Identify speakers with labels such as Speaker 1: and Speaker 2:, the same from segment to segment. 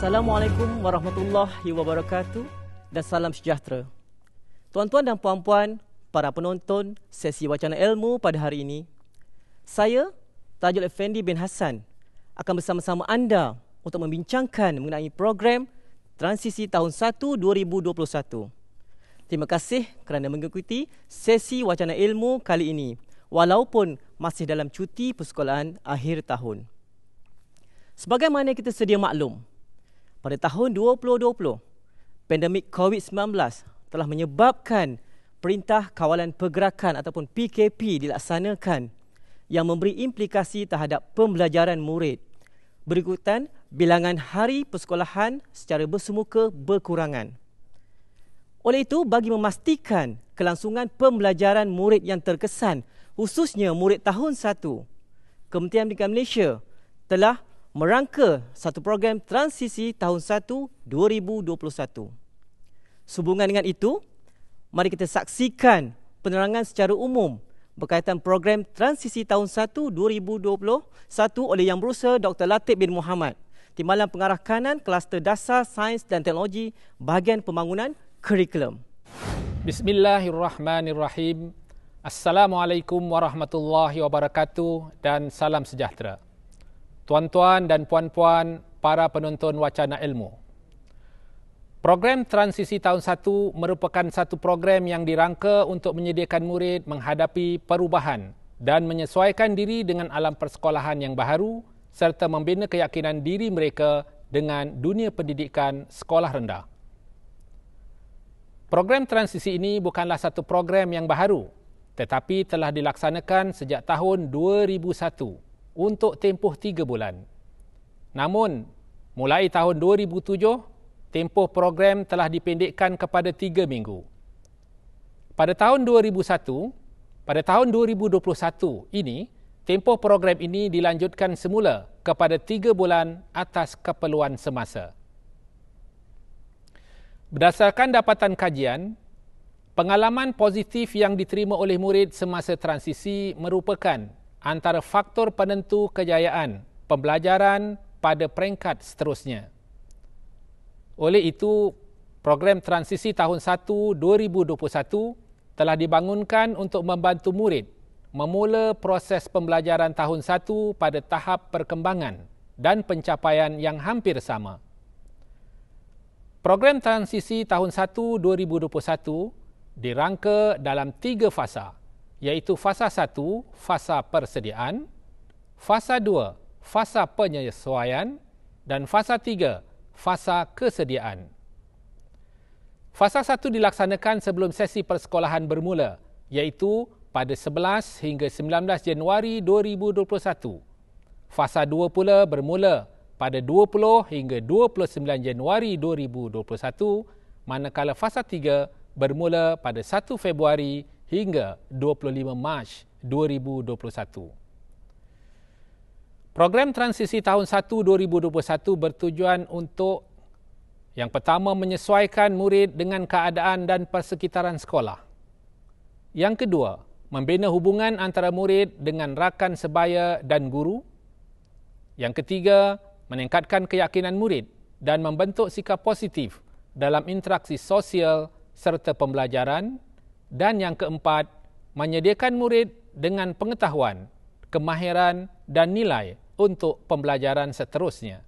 Speaker 1: Assalamualaikum warahmatullahi wabarakatuh dan salam sejahtera. Tuan-tuan dan puan-puan, para penonton sesi wacana ilmu pada hari ini, saya Tajul Effendi bin Hassan akan bersama-sama anda untuk membincangkan mengenai program transisi tahun 1 2021. Terima kasih kerana mengikuti sesi wacana ilmu kali ini walaupun masih dalam cuti persekolahan akhir tahun. Sebagaimana kita sedia maklum, pada tahun 2020, pandemik COVID-19 telah menyebabkan Perintah Kawalan Pergerakan ataupun PKP dilaksanakan yang memberi implikasi terhadap pembelajaran murid. Berikutan bilangan hari persekolahan secara bersemuka berkurangan. Oleh itu, bagi memastikan kelangsungan pembelajaran murid yang terkesan, khususnya murid tahun 1, Kementerian Pendidikan Malaysia telah merangka satu program transisi tahun 1 2021. Sehubungan dengan itu, mari kita saksikan penerangan secara umum berkaitan program transisi tahun 1 2021 oleh Yang Berusaha Dr. Latif bin Muhammad, Timbalan Pengarah Kanan Kluster Dasar Sains dan Teknologi Bahagian Pembangunan Kurikulum.
Speaker 2: Bismillahirrahmanirrahim. Assalamualaikum warahmatullahi wabarakatuh dan salam sejahtera tuan-tuan dan puan-puan para penonton wacana ilmu. Program transisi tahun 1 merupakan satu program yang dirangka untuk menyediakan murid menghadapi perubahan dan menyesuaikan diri dengan alam persekolahan yang baharu serta membina keyakinan diri mereka dengan dunia pendidikan sekolah rendah. Program transisi ini bukanlah satu program yang baharu tetapi telah dilaksanakan sejak tahun 2001 untuk tempoh tiga bulan. Namun, mulai tahun 2007, tempoh program telah dipendekkan kepada tiga minggu. Pada tahun 2001, pada tahun 2021 ini, tempoh program ini dilanjutkan semula kepada tiga bulan atas keperluan semasa. Berdasarkan dapatan kajian, pengalaman positif yang diterima oleh murid semasa transisi merupakan antara faktor penentu kejayaan pembelajaran pada peringkat seterusnya. Oleh itu, program transisi tahun 1 2021 telah dibangunkan untuk membantu murid memula proses pembelajaran tahun 1 pada tahap perkembangan dan pencapaian yang hampir sama. Program transisi tahun 1 2021 dirangka dalam tiga fasa iaitu fasa 1 fasa persediaan, fasa 2 fasa penyesuaian dan fasa 3 fasa kesediaan. Fasa 1 dilaksanakan sebelum sesi persekolahan bermula iaitu pada 11 hingga 19 Januari 2021. Fasa 2 pula bermula pada 20 hingga 29 Januari 2021 manakala fasa 3 bermula pada 1 Februari hingga 25 Mac 2021. Program transisi tahun 1 2021 bertujuan untuk yang pertama menyesuaikan murid dengan keadaan dan persekitaran sekolah. Yang kedua, membina hubungan antara murid dengan rakan sebaya dan guru. Yang ketiga, meningkatkan keyakinan murid dan membentuk sikap positif dalam interaksi sosial serta pembelajaran dan yang keempat, menyediakan murid dengan pengetahuan, kemahiran dan nilai untuk pembelajaran seterusnya.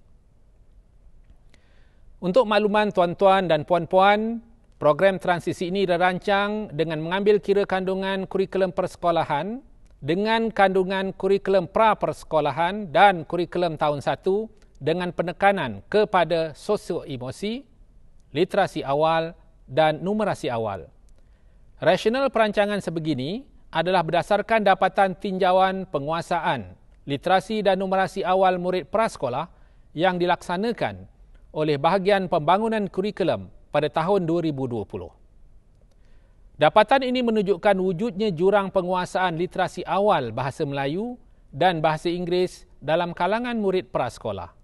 Speaker 2: Untuk makluman tuan-tuan dan puan-puan, program transisi ini dirancang dengan mengambil kira kandungan kurikulum persekolahan dengan kandungan kurikulum pra-persekolahan dan kurikulum tahun 1 dengan penekanan kepada sosio-emosi, literasi awal dan numerasi awal. Rasional perancangan sebegini adalah berdasarkan dapatan tinjauan penguasaan literasi dan numerasi awal murid prasekolah yang dilaksanakan oleh bahagian pembangunan kurikulum pada tahun 2020. Dapatan ini menunjukkan wujudnya jurang penguasaan literasi awal bahasa Melayu dan bahasa Inggeris dalam kalangan murid prasekolah.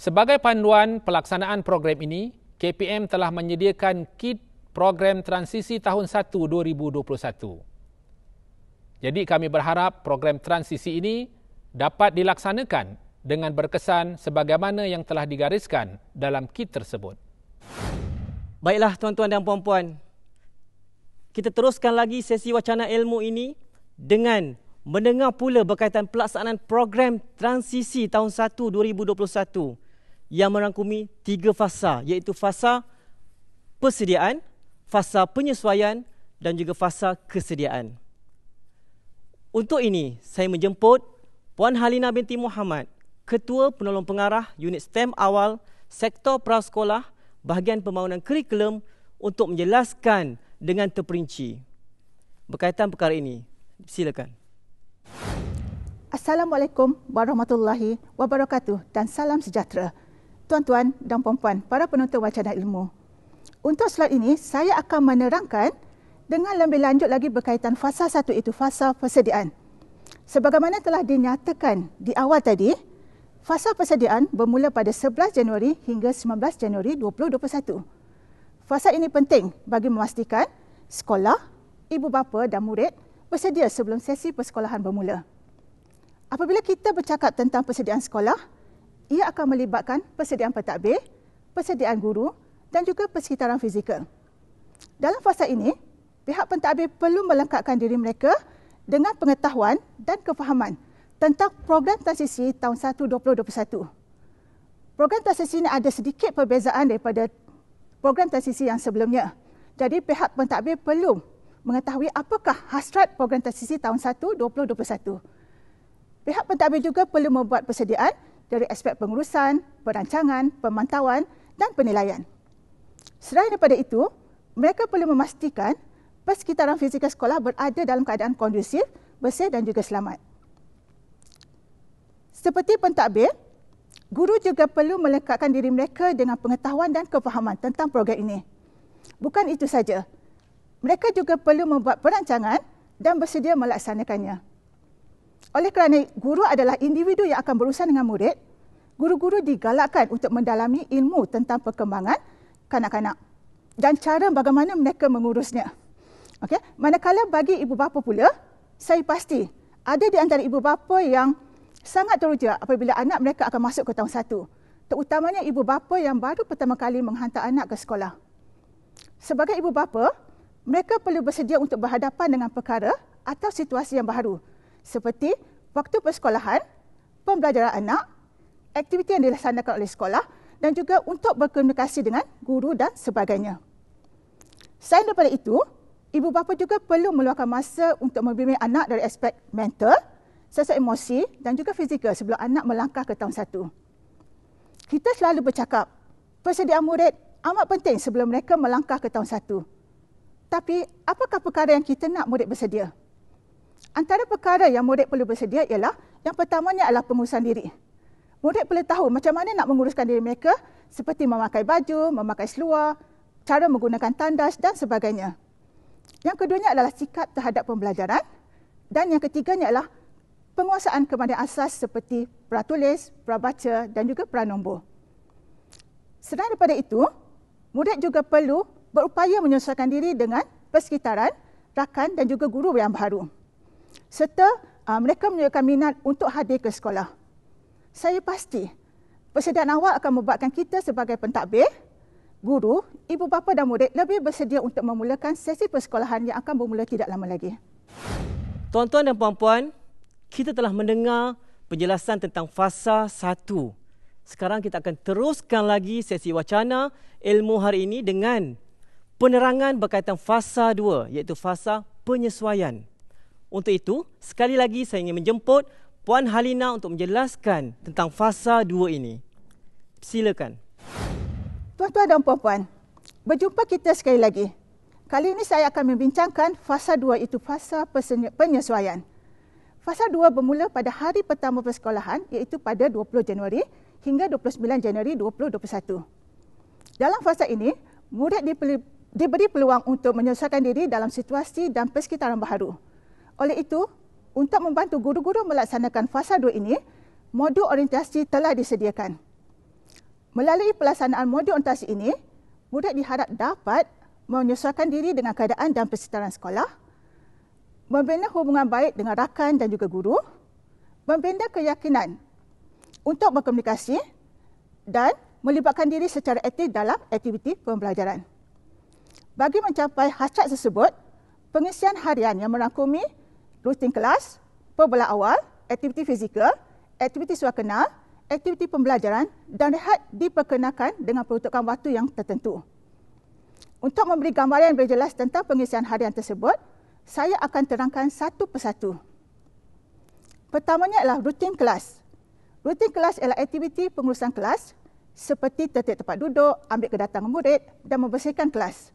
Speaker 2: Sebagai panduan pelaksanaan program ini, KPM telah menyediakan kit program transisi tahun 1 2021. Jadi kami berharap program transisi ini dapat dilaksanakan dengan berkesan sebagaimana yang telah digariskan dalam kit tersebut.
Speaker 1: Baiklah tuan-tuan dan puan-puan. Kita teruskan lagi sesi wacana ilmu ini dengan mendengar pula berkaitan pelaksanaan program transisi tahun 1 2021 yang merangkumi tiga fasa iaitu fasa persediaan, fasa penyesuaian dan juga fasa kesediaan. Untuk ini, saya menjemput Puan Halina binti Muhammad, Ketua Penolong Pengarah Unit STEM Awal Sektor Prasekolah Bahagian Pembangunan Kurikulum untuk menjelaskan dengan terperinci berkaitan perkara ini. Silakan.
Speaker 3: Assalamualaikum warahmatullahi wabarakatuh dan salam sejahtera. Tuan-tuan dan puan-puan, para penonton wacana ilmu. Untuk slide ini, saya akan menerangkan dengan lebih lanjut lagi berkaitan fasa satu itu fasa persediaan. Sebagaimana telah dinyatakan di awal tadi, fasa persediaan bermula pada 11 Januari hingga 19 Januari 2021. Fasa ini penting bagi memastikan sekolah, ibu bapa dan murid bersedia sebelum sesi persekolahan bermula. Apabila kita bercakap tentang persediaan sekolah, ia akan melibatkan persediaan pentadbir, persediaan guru dan juga persekitaran fizikal. Dalam fasa ini, pihak pentadbir perlu melengkapkan diri mereka dengan pengetahuan dan kefahaman tentang program transisi tahun 1 2021. Program transisi ini ada sedikit perbezaan daripada program transisi yang sebelumnya. Jadi pihak pentadbir perlu mengetahui apakah hasrat program transisi tahun 1 2021. Pihak pentadbir juga perlu membuat persediaan dari aspek pengurusan, perancangan, pemantauan dan penilaian. Selain daripada itu, mereka perlu memastikan persekitaran fizikal sekolah berada dalam keadaan kondusif, bersih dan juga selamat. Seperti pentadbir, guru juga perlu melekatkan diri mereka dengan pengetahuan dan kefahaman tentang program ini. Bukan itu saja, mereka juga perlu membuat perancangan dan bersedia melaksanakannya. Oleh kerana guru adalah individu yang akan berurusan dengan murid, guru-guru digalakkan untuk mendalami ilmu tentang perkembangan kanak-kanak dan cara bagaimana mereka mengurusnya. Okey, manakala bagi ibu bapa pula, saya pasti ada di antara ibu bapa yang sangat teruja apabila anak mereka akan masuk ke tahun satu. Terutamanya ibu bapa yang baru pertama kali menghantar anak ke sekolah. Sebagai ibu bapa, mereka perlu bersedia untuk berhadapan dengan perkara atau situasi yang baru. Seperti waktu persekolahan, pembelajaran anak, aktiviti yang dilaksanakan oleh sekolah dan juga untuk berkomunikasi dengan guru dan sebagainya. Selain daripada itu, ibu bapa juga perlu meluangkan masa untuk membimbing anak dari aspek mental, sosial emosi dan juga fizikal sebelum anak melangkah ke tahun satu. Kita selalu bercakap, persediaan murid amat penting sebelum mereka melangkah ke tahun satu. Tapi, apakah perkara yang kita nak murid bersedia? Antara perkara yang murid perlu bersedia ialah yang pertamanya adalah pengurusan diri. Murid perlu tahu macam mana nak menguruskan diri mereka seperti memakai baju, memakai seluar, cara menggunakan tandas dan sebagainya. Yang keduanya adalah sikap terhadap pembelajaran dan yang ketiganya adalah penguasaan kemahiran asas seperti pratulis, prabaca dan juga pranombor. Selain daripada itu, murid juga perlu berupaya menyesuaikan diri dengan persekitaran, rakan dan juga guru yang baru. Serta uh, mereka menunjukkan minat untuk hadir ke sekolah. Saya pasti persediaan awal akan membuatkan kita sebagai pentadbir guru, ibu bapa dan murid lebih bersedia untuk memulakan sesi persekolahan yang akan bermula tidak lama lagi.
Speaker 1: Tuan-tuan dan puan-puan, kita telah mendengar penjelasan tentang fasa satu. Sekarang kita akan teruskan lagi sesi wacana ilmu hari ini dengan penerangan berkaitan fasa dua, iaitu fasa penyesuaian. Untuk itu, sekali lagi saya ingin menjemput Puan Halina untuk menjelaskan tentang fasa dua ini. Silakan.
Speaker 3: Tuan-tuan dan puan-puan, berjumpa kita sekali lagi. Kali ini saya akan membincangkan fasa dua itu fasa penyesuaian. Fasa dua bermula pada hari pertama persekolahan iaitu pada 20 Januari hingga 29 Januari 2021. Dalam fasa ini, murid diberi peluang untuk menyelesaikan diri dalam situasi dan persekitaran baharu. Oleh itu, untuk membantu guru-guru melaksanakan fasa dua ini, modul orientasi telah disediakan. Melalui pelaksanaan modul orientasi ini, murid diharap dapat menyesuaikan diri dengan keadaan dan persekitaran sekolah, membina hubungan baik dengan rakan dan juga guru, membina keyakinan untuk berkomunikasi dan melibatkan diri secara aktif dalam aktiviti pembelajaran. Bagi mencapai hasrat tersebut, pengisian harian yang merangkumi rutin kelas, perbelah awal, aktiviti fizikal, aktiviti suakenal, aktiviti pembelajaran dan rehat diperkenakan dengan peruntukan waktu yang tertentu. Untuk memberi gambaran yang berjelas tentang pengisian harian tersebut, saya akan terangkan satu persatu. Pertamanya adalah rutin kelas. Rutin kelas ialah aktiviti pengurusan kelas seperti tertib tempat duduk, ambil kedatangan murid dan membersihkan kelas.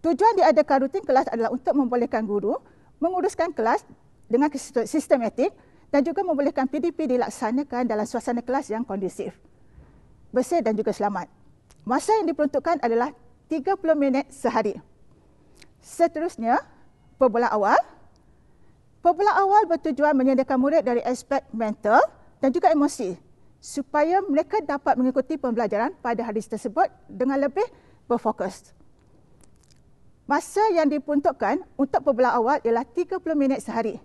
Speaker 3: Tujuan diadakan rutin kelas adalah untuk membolehkan guru menguruskan kelas dengan sistematik dan juga membolehkan PDP dilaksanakan dalam suasana kelas yang kondusif, bersih dan juga selamat. Masa yang diperuntukkan adalah 30 minit sehari. Seterusnya, perbulan awal. Perbulan awal bertujuan menyediakan murid dari aspek mental dan juga emosi supaya mereka dapat mengikuti pembelajaran pada hari tersebut dengan lebih berfokus. Masa yang diperuntukkan untuk perbulan awal ialah 30 minit sehari.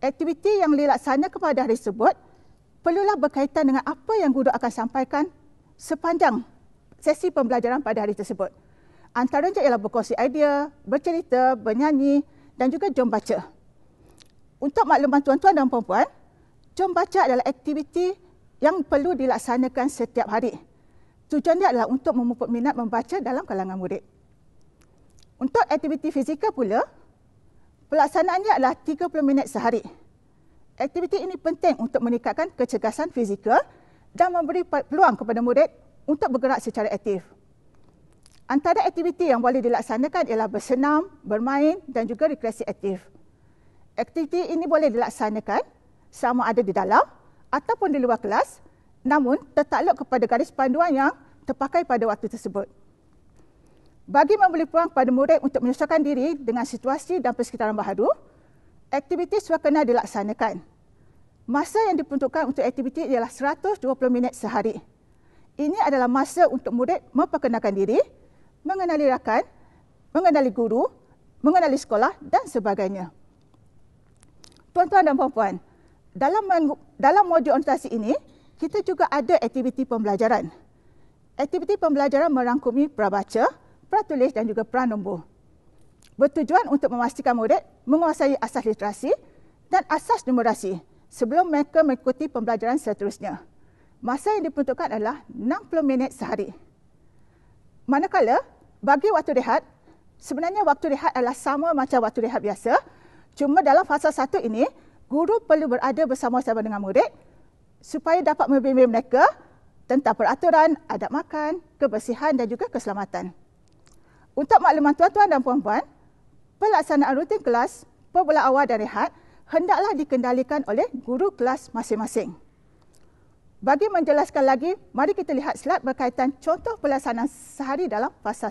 Speaker 3: Aktiviti yang dilaksanakan pada hari tersebut perlulah berkaitan dengan apa yang guru akan sampaikan sepanjang sesi pembelajaran pada hari tersebut. Antaranya ialah berkongsi idea, bercerita, bernyanyi dan juga jom baca. Untuk makluman tuan-tuan dan puan-puan, jom baca adalah aktiviti yang perlu dilaksanakan setiap hari. Tujuan dia adalah untuk memupuk minat membaca dalam kalangan murid. Untuk aktiviti fizikal pula, pelaksanaannya adalah 30 minit sehari. Aktiviti ini penting untuk meningkatkan kecergasan fizikal dan memberi peluang kepada murid untuk bergerak secara aktif. Antara aktiviti yang boleh dilaksanakan ialah bersenam, bermain dan juga rekreasi aktif. Aktiviti ini boleh dilaksanakan sama ada di dalam ataupun di luar kelas namun tertakluk kepada garis panduan yang terpakai pada waktu tersebut. Bagi memberi peluang kepada murid untuk menyesuaikan diri dengan situasi dan persekitaran baharu, aktiviti suakena dilaksanakan. Masa yang diperuntukkan untuk aktiviti ialah 120 minit sehari. Ini adalah masa untuk murid memperkenalkan diri, mengenali rakan, mengenali guru, mengenali sekolah dan sebagainya. Tuan-tuan dan puan-puan, dalam dalam modul orientasi ini, kita juga ada aktiviti pembelajaran. Aktiviti pembelajaran merangkumi prabaca, pratulis dan juga pranombor. Bertujuan untuk memastikan murid menguasai asas literasi dan asas numerasi sebelum mereka mengikuti pembelajaran seterusnya. Masa yang diperuntukkan adalah 60 minit sehari. Manakala bagi waktu rehat, sebenarnya waktu rehat adalah sama macam waktu rehat biasa. Cuma dalam fasa satu ini, guru perlu berada bersama-sama dengan murid supaya dapat membimbing mereka tentang peraturan, adab makan, kebersihan dan juga keselamatan. Untuk makluman tuan-tuan dan puan-puan, pelaksanaan rutin kelas, perbulan awal dan rehat hendaklah dikendalikan oleh guru kelas masing-masing. Bagi menjelaskan lagi, mari kita lihat slide berkaitan contoh pelaksanaan sehari dalam fasa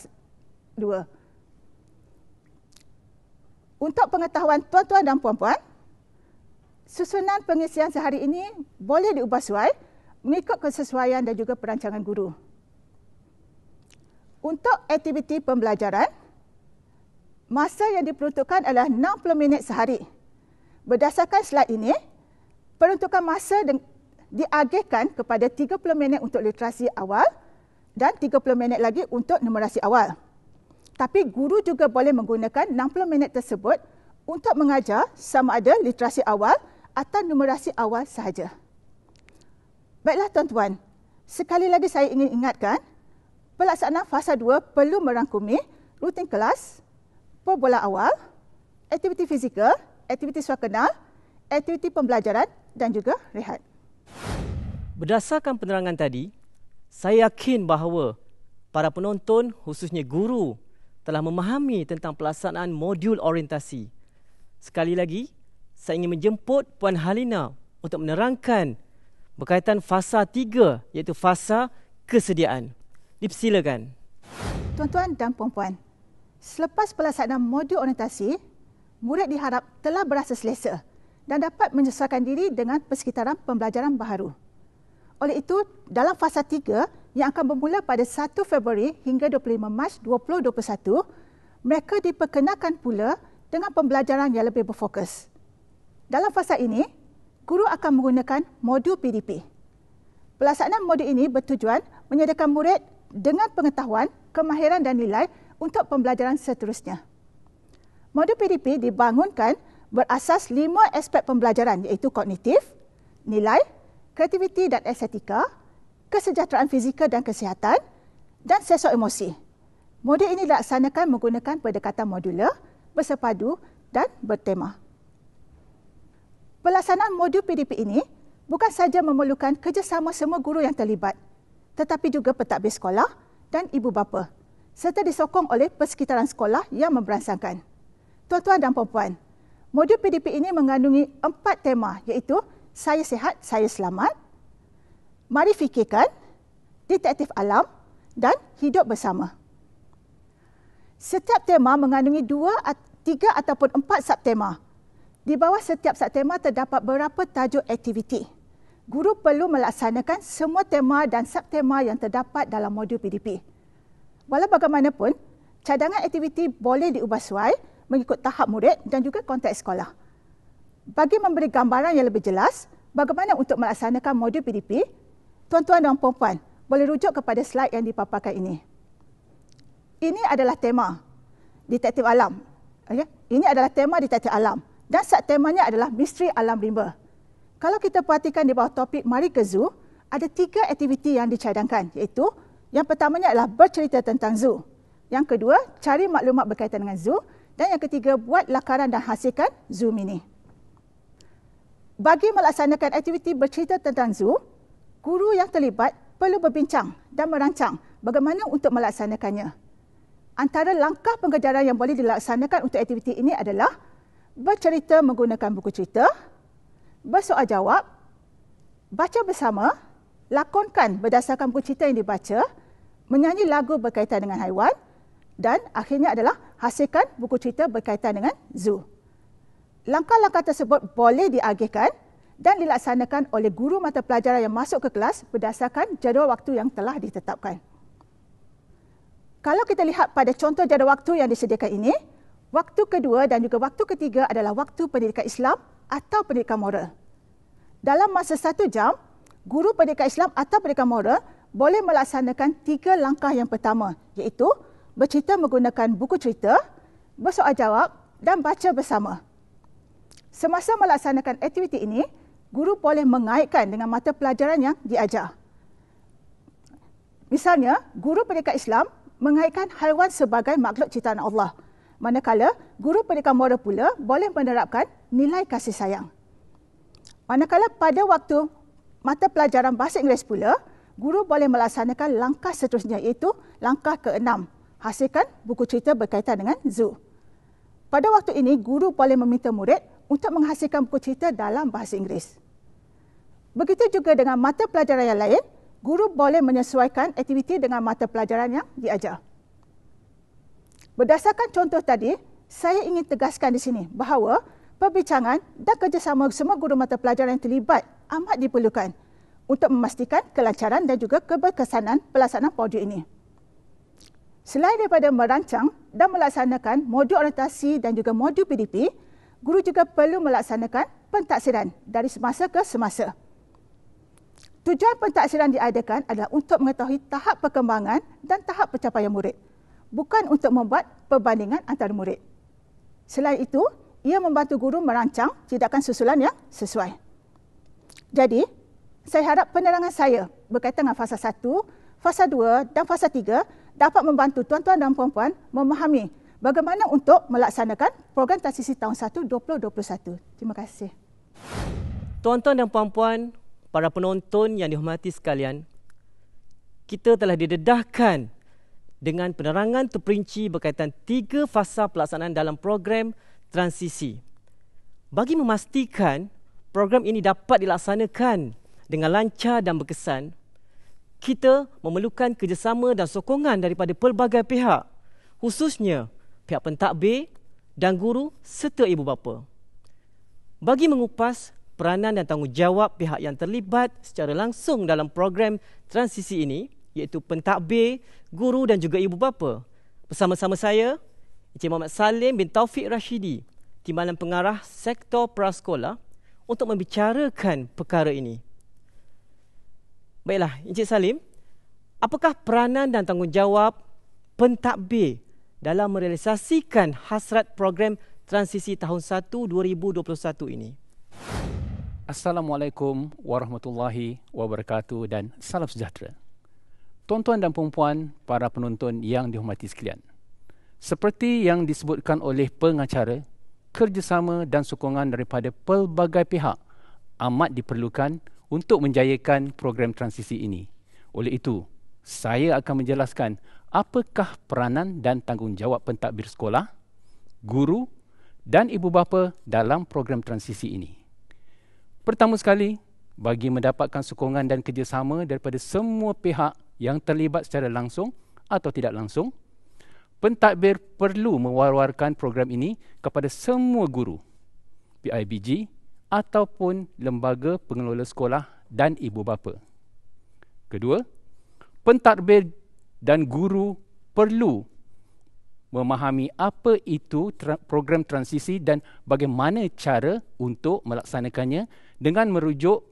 Speaker 3: 2. Untuk pengetahuan tuan-tuan dan puan-puan, susunan pengisian sehari ini boleh diubah sesuai mengikut kesesuaian dan juga perancangan guru. Untuk aktiviti pembelajaran, masa yang diperuntukkan adalah 60 minit sehari. Berdasarkan slide ini, peruntukan masa diagihkan kepada 30 minit untuk literasi awal dan 30 minit lagi untuk numerasi awal. Tapi guru juga boleh menggunakan 60 minit tersebut untuk mengajar sama ada literasi awal atau numerasi awal sahaja. Baiklah tuan-tuan, sekali lagi saya ingin ingatkan, pelaksanaan fasa 2 perlu merangkumi rutin kelas, perbola awal, aktiviti fizikal, aktiviti suakenal, aktiviti pembelajaran dan juga rehat.
Speaker 1: Berdasarkan penerangan tadi, saya yakin bahawa para penonton khususnya guru telah memahami tentang pelaksanaan modul orientasi. Sekali lagi, saya ingin menjemput Puan Halina untuk menerangkan berkaitan fasa tiga iaitu fasa kesediaan. Dipersilakan.
Speaker 3: Tuan-tuan dan puan-puan, selepas pelaksanaan modul orientasi, murid diharap telah berasa selesa dan dapat menyesuaikan diri dengan persekitaran pembelajaran baharu. Oleh itu, dalam fasa 3 yang akan bermula pada 1 Februari hingga 25 Mac 2021, mereka diperkenalkan pula dengan pembelajaran yang lebih berfokus. Dalam fasa ini, guru akan menggunakan modul PDP. Pelaksanaan modul ini bertujuan menyediakan murid dengan pengetahuan, kemahiran dan nilai untuk pembelajaran seterusnya. Modul PDP dibangunkan berasas lima aspek pembelajaran iaitu kognitif, nilai, kreativiti dan estetika, kesejahteraan fizikal dan kesihatan dan seksual emosi. Modul ini dilaksanakan menggunakan pendekatan modular, bersepadu dan bertema. Pelaksanaan modul PDP ini bukan saja memerlukan kerjasama semua guru yang terlibat, tetapi juga pentadbir sekolah dan ibu bapa, serta disokong oleh persekitaran sekolah yang memberansangkan. Tuan-tuan dan puan-puan, modul PDP ini mengandungi empat tema iaitu Saya Sihat, Saya Selamat, Mari Fikirkan, Detektif Alam dan Hidup Bersama. Setiap tema mengandungi dua, tiga ataupun empat subtema. Di bawah setiap subtema terdapat beberapa tajuk aktiviti guru perlu melaksanakan semua tema dan subtema yang terdapat dalam modul PDP. Walau bagaimanapun, cadangan aktiviti boleh diubah suai mengikut tahap murid dan juga konteks sekolah. Bagi memberi gambaran yang lebih jelas bagaimana untuk melaksanakan modul PDP, tuan-tuan dan puan-puan boleh rujuk kepada slide yang dipaparkan ini. Ini adalah tema detektif alam. Okay? Ini adalah tema detektif alam dan subtemanya adalah misteri alam rimba. Kalau kita perhatikan di bawah topik Mari ke Zoo, ada tiga aktiviti yang dicadangkan iaitu yang pertamanya adalah bercerita tentang zoo. Yang kedua, cari maklumat berkaitan dengan zoo. Dan yang ketiga, buat lakaran dan hasilkan zoo mini. Bagi melaksanakan aktiviti bercerita tentang zoo, guru yang terlibat perlu berbincang dan merancang bagaimana untuk melaksanakannya. Antara langkah pengejaran yang boleh dilaksanakan untuk aktiviti ini adalah bercerita menggunakan buku cerita, bersoal jawab, baca bersama, lakonkan berdasarkan buku cerita yang dibaca, menyanyi lagu berkaitan dengan haiwan dan akhirnya adalah hasilkan buku cerita berkaitan dengan zoo. Langkah-langkah tersebut boleh diagihkan dan dilaksanakan oleh guru mata pelajaran yang masuk ke kelas berdasarkan jadual waktu yang telah ditetapkan. Kalau kita lihat pada contoh jadual waktu yang disediakan ini, waktu kedua dan juga waktu ketiga adalah waktu pendidikan Islam atau pendidikan moral. Dalam masa satu jam, guru pendidikan Islam atau pendidikan moral boleh melaksanakan tiga langkah yang pertama iaitu bercerita menggunakan buku cerita, bersoal jawab dan baca bersama. Semasa melaksanakan aktiviti ini, guru boleh mengaitkan dengan mata pelajaran yang diajar. Misalnya, guru pendidikan Islam mengaitkan haiwan sebagai makhluk ciptaan Allah – Manakala guru pendidikan moral pula boleh menerapkan nilai kasih sayang. Manakala pada waktu mata pelajaran bahasa Inggeris pula, guru boleh melaksanakan langkah seterusnya iaitu langkah keenam, hasilkan buku cerita berkaitan dengan zoo. Pada waktu ini, guru boleh meminta murid untuk menghasilkan buku cerita dalam bahasa Inggeris. Begitu juga dengan mata pelajaran yang lain, guru boleh menyesuaikan aktiviti dengan mata pelajaran yang diajar. Berdasarkan contoh tadi, saya ingin tegaskan di sini bahawa perbincangan dan kerjasama semua guru mata pelajaran yang terlibat amat diperlukan untuk memastikan kelancaran dan juga keberkesanan pelaksanaan modul ini. Selain daripada merancang dan melaksanakan modul orientasi dan juga modul PDP, guru juga perlu melaksanakan pentaksiran dari semasa ke semasa. Tujuan pentaksiran diadakan adalah untuk mengetahui tahap perkembangan dan tahap pencapaian murid bukan untuk membuat perbandingan antara murid. Selain itu, ia membantu guru merancang tindakan susulan yang sesuai. Jadi, saya harap penerangan saya berkaitan dengan fasa 1, fasa 2 dan fasa 3 dapat membantu tuan-tuan dan puan-puan memahami bagaimana untuk melaksanakan program transisi tahun 1 2021. Terima kasih.
Speaker 1: Tuan-tuan dan puan-puan, para penonton yang dihormati sekalian, kita telah didedahkan dengan penerangan terperinci berkaitan tiga fasa pelaksanaan dalam program transisi. Bagi memastikan program ini dapat dilaksanakan dengan lancar dan berkesan, kita memerlukan kerjasama dan sokongan daripada pelbagai pihak, khususnya pihak pentadbir dan guru serta ibu bapa. Bagi mengupas peranan dan tanggungjawab pihak yang terlibat secara langsung dalam program transisi ini, iaitu pentadbir, guru dan juga ibu bapa. Bersama-sama saya, Encik Muhammad Salim bin Taufik Rashidi, Timbalan Pengarah Sektor Prasekolah untuk membicarakan perkara ini. Baiklah, Encik Salim, apakah peranan dan tanggungjawab pentadbir dalam merealisasikan hasrat program transisi tahun 1 2021 ini?
Speaker 4: Assalamualaikum warahmatullahi wabarakatuh dan salam sejahtera. Tuan-tuan dan puan-puan, para penonton yang dihormati sekalian. Seperti yang disebutkan oleh pengacara, kerjasama dan sokongan daripada pelbagai pihak amat diperlukan untuk menjayakan program transisi ini. Oleh itu, saya akan menjelaskan apakah peranan dan tanggungjawab pentadbir sekolah, guru dan ibu bapa dalam program transisi ini. Pertama sekali, bagi mendapatkan sokongan dan kerjasama daripada semua pihak yang terlibat secara langsung atau tidak langsung, pentadbir perlu mewar-warkan program ini kepada semua guru, PIBG ataupun lembaga pengelola sekolah dan ibu bapa. Kedua, pentadbir dan guru perlu memahami apa itu program transisi dan bagaimana cara untuk melaksanakannya dengan merujuk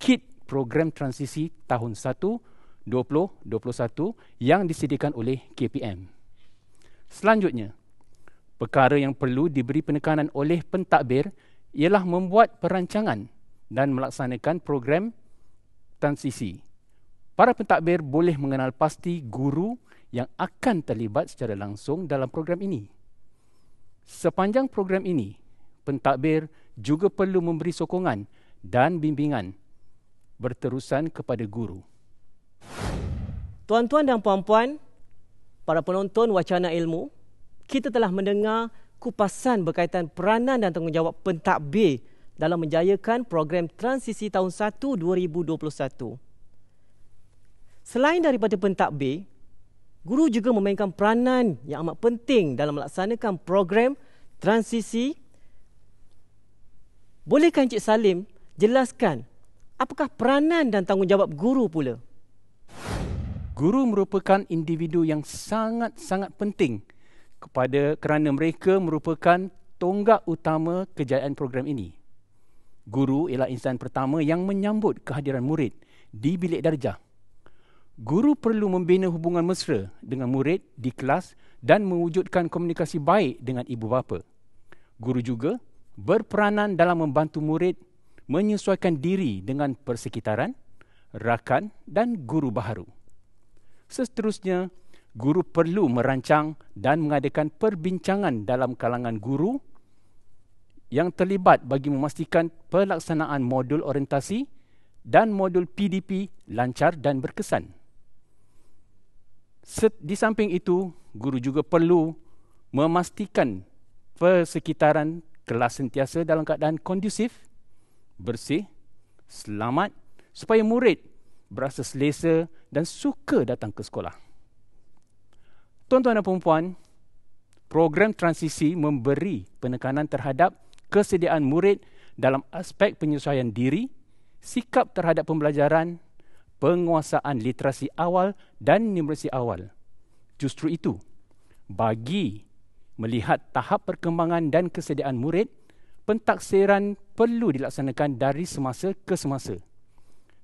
Speaker 4: kit program transisi tahun 1 2021 yang disediakan oleh KPM. Selanjutnya, perkara yang perlu diberi penekanan oleh pentadbir ialah membuat perancangan dan melaksanakan program transisi. Para pentadbir boleh mengenal pasti guru yang akan terlibat secara langsung dalam program ini. Sepanjang program ini, pentadbir juga perlu memberi sokongan dan bimbingan berterusan kepada guru.
Speaker 1: Tuan-tuan dan puan-puan, para penonton wacana ilmu, kita telah mendengar kupasan berkaitan peranan dan tanggungjawab pentadbir dalam menjayakan program transisi tahun 1 2021. Selain daripada pentadbir, guru juga memainkan peranan yang amat penting dalam melaksanakan program transisi. Bolehkah Encik Salim jelaskan apakah peranan dan tanggungjawab guru pula?
Speaker 4: Guru merupakan individu yang sangat-sangat penting kepada kerana mereka merupakan tonggak utama kejayaan program ini. Guru ialah insan pertama yang menyambut kehadiran murid di bilik darjah. Guru perlu membina hubungan mesra dengan murid di kelas dan mewujudkan komunikasi baik dengan ibu bapa. Guru juga berperanan dalam membantu murid menyesuaikan diri dengan persekitaran, rakan dan guru baharu. Seterusnya, guru perlu merancang dan mengadakan perbincangan dalam kalangan guru yang terlibat bagi memastikan pelaksanaan modul orientasi dan modul PDP lancar dan berkesan. Di samping itu, guru juga perlu memastikan persekitaran kelas sentiasa dalam keadaan kondusif, bersih, selamat supaya murid berasa selesa dan suka datang ke sekolah. Tuan-tuan dan puan program transisi memberi penekanan terhadap kesediaan murid dalam aspek penyesuaian diri, sikap terhadap pembelajaran, penguasaan literasi awal dan numerasi awal. Justru itu, bagi melihat tahap perkembangan dan kesediaan murid, pentaksiran perlu dilaksanakan dari semasa ke semasa.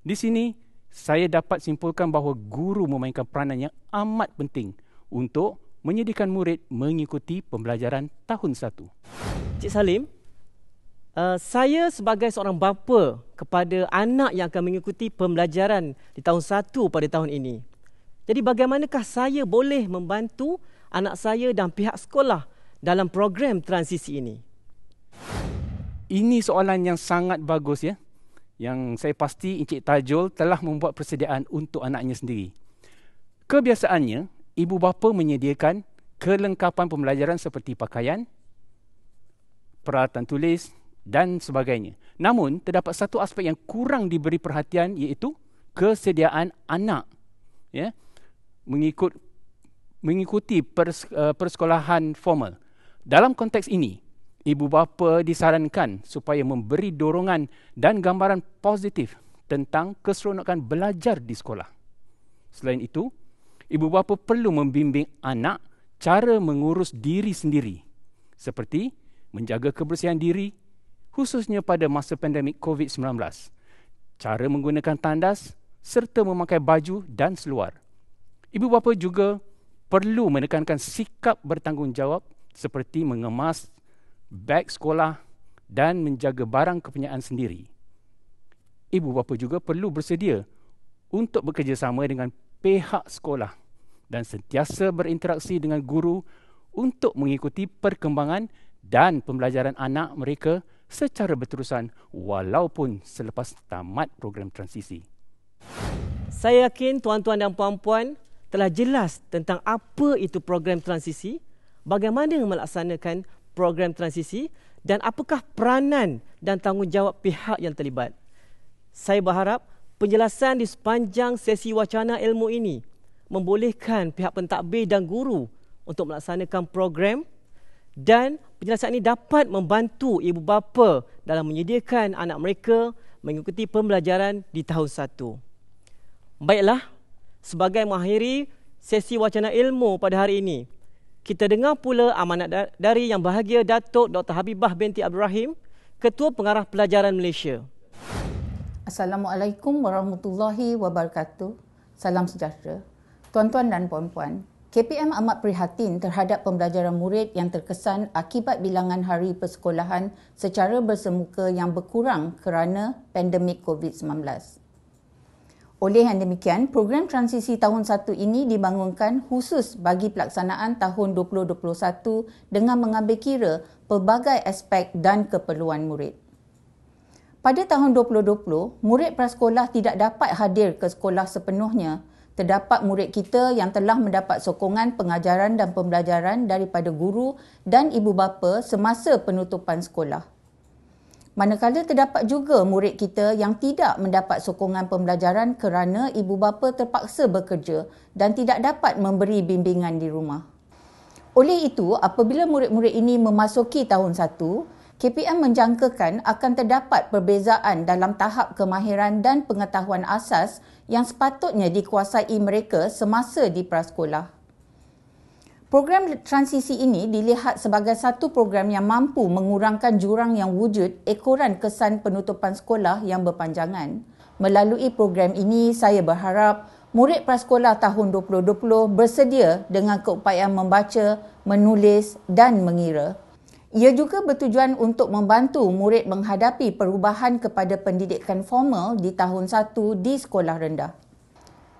Speaker 4: Di sini, saya dapat simpulkan bahawa guru memainkan peranan yang amat penting untuk menyediakan murid mengikuti pembelajaran tahun satu.
Speaker 1: Cik Salim, uh, saya sebagai seorang bapa kepada anak yang akan mengikuti pembelajaran di tahun satu pada tahun ini. Jadi bagaimanakah saya boleh membantu anak saya dan pihak sekolah dalam program transisi ini?
Speaker 4: Ini soalan yang sangat bagus ya yang saya pasti Encik Tajul telah membuat persediaan untuk anaknya sendiri. Kebiasaannya, ibu bapa menyediakan kelengkapan pembelajaran seperti pakaian, peralatan tulis dan sebagainya. Namun, terdapat satu aspek yang kurang diberi perhatian iaitu kesediaan anak ya mengikut mengikuti pers, uh, persekolahan formal. Dalam konteks ini, ibu bapa disarankan supaya memberi dorongan dan gambaran positif tentang keseronokan belajar di sekolah. Selain itu, ibu bapa perlu membimbing anak cara mengurus diri sendiri seperti menjaga kebersihan diri khususnya pada masa pandemik COVID-19. Cara menggunakan tandas serta memakai baju dan seluar. Ibu bapa juga perlu menekankan sikap bertanggungjawab seperti mengemas beg sekolah dan menjaga barang kepunyaan sendiri. Ibu bapa juga perlu bersedia untuk bekerjasama dengan pihak sekolah dan sentiasa berinteraksi dengan guru untuk mengikuti perkembangan dan pembelajaran anak mereka secara berterusan walaupun selepas tamat program transisi.
Speaker 1: Saya yakin tuan-tuan dan puan-puan telah jelas tentang apa itu program transisi, bagaimana melaksanakan program transisi dan apakah peranan dan tanggungjawab pihak yang terlibat. Saya berharap penjelasan di sepanjang sesi wacana ilmu ini membolehkan pihak pentadbir dan guru untuk melaksanakan program dan penjelasan ini dapat membantu ibu bapa dalam menyediakan anak mereka mengikuti pembelajaran di tahun satu. Baiklah, sebagai mengakhiri sesi wacana ilmu pada hari ini, kita dengar pula amanat dari yang bahagia Datuk Dr. Habibah binti Abdul Rahim, Ketua Pengarah Pelajaran Malaysia.
Speaker 5: Assalamualaikum warahmatullahi wabarakatuh. Salam sejahtera. Tuan-tuan dan puan-puan, KPM amat prihatin terhadap pembelajaran murid yang terkesan akibat bilangan hari persekolahan secara bersemuka yang berkurang kerana pandemik COVID-19. Oleh yang demikian, program transisi tahun 1 ini dibangunkan khusus bagi pelaksanaan tahun 2021 dengan mengambil kira pelbagai aspek dan keperluan murid. Pada tahun 2020, murid prasekolah tidak dapat hadir ke sekolah sepenuhnya. Terdapat murid kita yang telah mendapat sokongan pengajaran dan pembelajaran daripada guru dan ibu bapa semasa penutupan sekolah. Manakala terdapat juga murid kita yang tidak mendapat sokongan pembelajaran kerana ibu bapa terpaksa bekerja dan tidak dapat memberi bimbingan di rumah. Oleh itu, apabila murid-murid ini memasuki tahun satu, KPM menjangkakan akan terdapat perbezaan dalam tahap kemahiran dan pengetahuan asas yang sepatutnya dikuasai mereka semasa di prasekolah. Program transisi ini dilihat sebagai satu program yang mampu mengurangkan jurang yang wujud ekoran kesan penutupan sekolah yang berpanjangan. Melalui program ini, saya berharap murid prasekolah tahun 2020 bersedia dengan keupayaan membaca, menulis dan mengira. Ia juga bertujuan untuk membantu murid menghadapi perubahan kepada pendidikan formal di tahun 1 di sekolah rendah.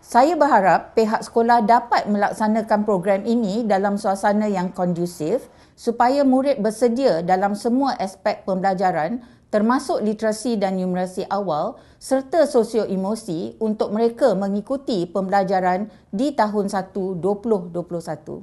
Speaker 5: Saya berharap pihak sekolah dapat melaksanakan program ini dalam suasana yang kondusif supaya murid bersedia dalam semua aspek pembelajaran termasuk literasi dan numerasi awal serta sosio-emosi untuk mereka mengikuti pembelajaran di tahun 1 2021.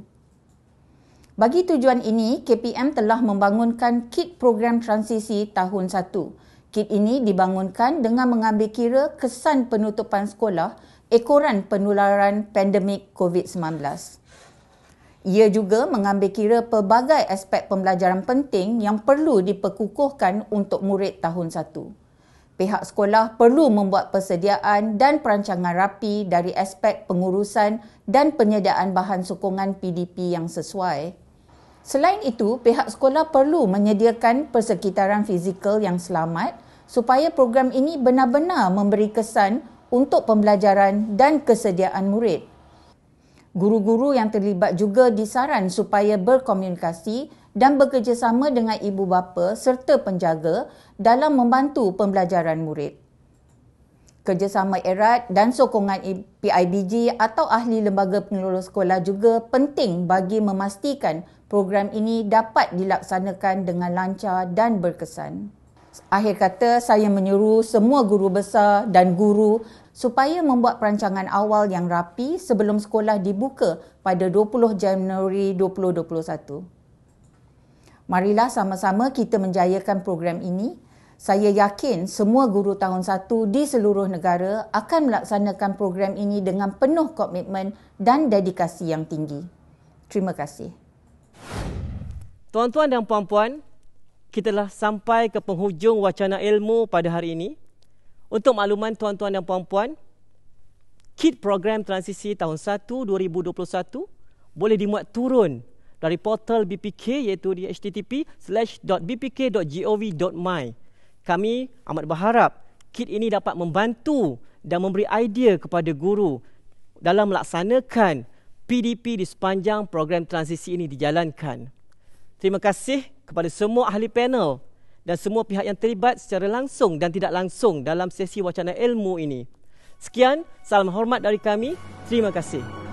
Speaker 5: Bagi tujuan ini, KPM telah membangunkan kit program transisi tahun 1. Kit ini dibangunkan dengan mengambil kira kesan penutupan sekolah ekoran penularan pandemik COVID-19. Ia juga mengambil kira pelbagai aspek pembelajaran penting yang perlu diperkukuhkan untuk murid tahun 1. Pihak sekolah perlu membuat persediaan dan perancangan rapi dari aspek pengurusan dan penyediaan bahan sokongan PDP yang sesuai. Selain itu, pihak sekolah perlu menyediakan persekitaran fizikal yang selamat supaya program ini benar-benar memberi kesan untuk pembelajaran dan kesediaan murid. Guru-guru yang terlibat juga disaran supaya berkomunikasi dan bekerjasama dengan ibu bapa serta penjaga dalam membantu pembelajaran murid. Kerjasama erat dan sokongan PIBG atau ahli lembaga pengelola sekolah juga penting bagi memastikan program ini dapat dilaksanakan dengan lancar dan berkesan. Akhir kata, saya menyuruh semua guru besar dan guru supaya membuat perancangan awal yang rapi sebelum sekolah dibuka pada 20 Januari 2021. Marilah sama-sama kita menjayakan program ini saya yakin semua guru tahun satu di seluruh negara akan melaksanakan program ini dengan penuh komitmen dan dedikasi yang tinggi. Terima kasih.
Speaker 1: Tuan-tuan dan puan-puan, kita telah sampai ke penghujung wacana ilmu pada hari ini. Untuk makluman tuan-tuan dan puan-puan, kit program transisi tahun 1 2021 boleh dimuat turun dari portal BPK iaitu di http://bpk.gov.my kami amat berharap kit ini dapat membantu dan memberi idea kepada guru dalam melaksanakan PDP di sepanjang program transisi ini dijalankan. Terima kasih kepada semua ahli panel dan semua pihak yang terlibat secara langsung dan tidak langsung dalam sesi wacana ilmu ini. Sekian, salam hormat dari kami. Terima kasih.